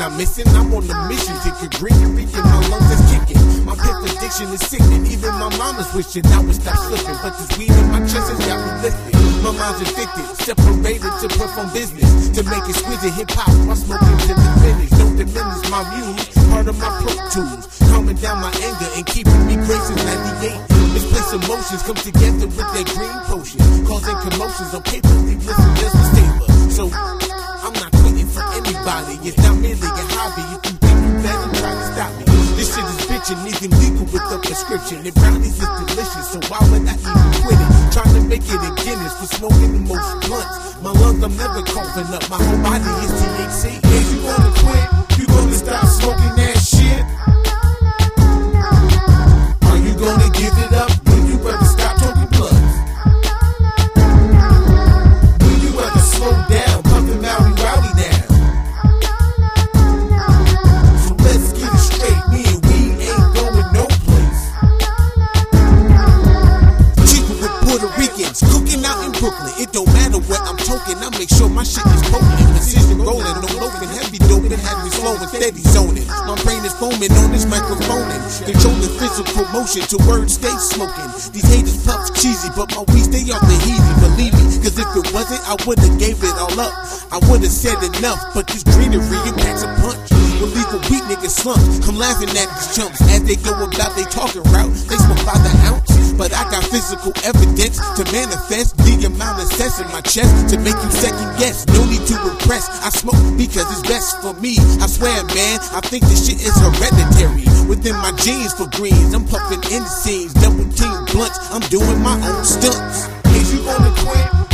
not missing. I'm on a mission to get greenery in my lungs is kicking. My pep addiction is sickening. Even my mama's wishing I would stop slipping. But this weed in my chest has got me lifted. My mind's addicted, separated to perform business. To make it exquisite hip hop while smoking to the finish. Don't diminish my muse, part of my pro tools. Calming down my anger and keeping me gracing 98. Misplaced emotions come together with that green potion. Causing commotions on paper, leave listeners anybody. It's not merely a hobby. You think you better, try to stop me. This shit is bitchin', even legal with the prescription. It brownies is delicious, so why would I even quit it? Trying to make it a Guinness for smoking the most blunts. My lungs, I'm never coughing up. My whole body is THC. If you wanna quit, you gonna stop smoking that Cooking out in Brooklyn. It don't matter what I'm talking, I make sure my shit is potent. Precision rolling, no loafing, heavy doping, have me slowing, steady zoning. My brain is foaming on this microphone and controlling physical motion to words stay smoking. These haters puffs cheesy, but my weed stay off the easy, believe me. Cause if it wasn't, I would've gave it all up. I would've said enough, but this greenery, it packs a punch. Will leave a weak nigga slump. I'm laughing at these chumps as they go about they talking route. They smoke by the but I got physical evidence to manifest the amount of sense in my chest to make you second guess. No need to repress. I smoke because it's best for me. I swear, man, I think this shit is hereditary. Within my genes for greens, I'm puffing in the scenes, double team blunts. I'm doing my own stunts. Is you gonna quit?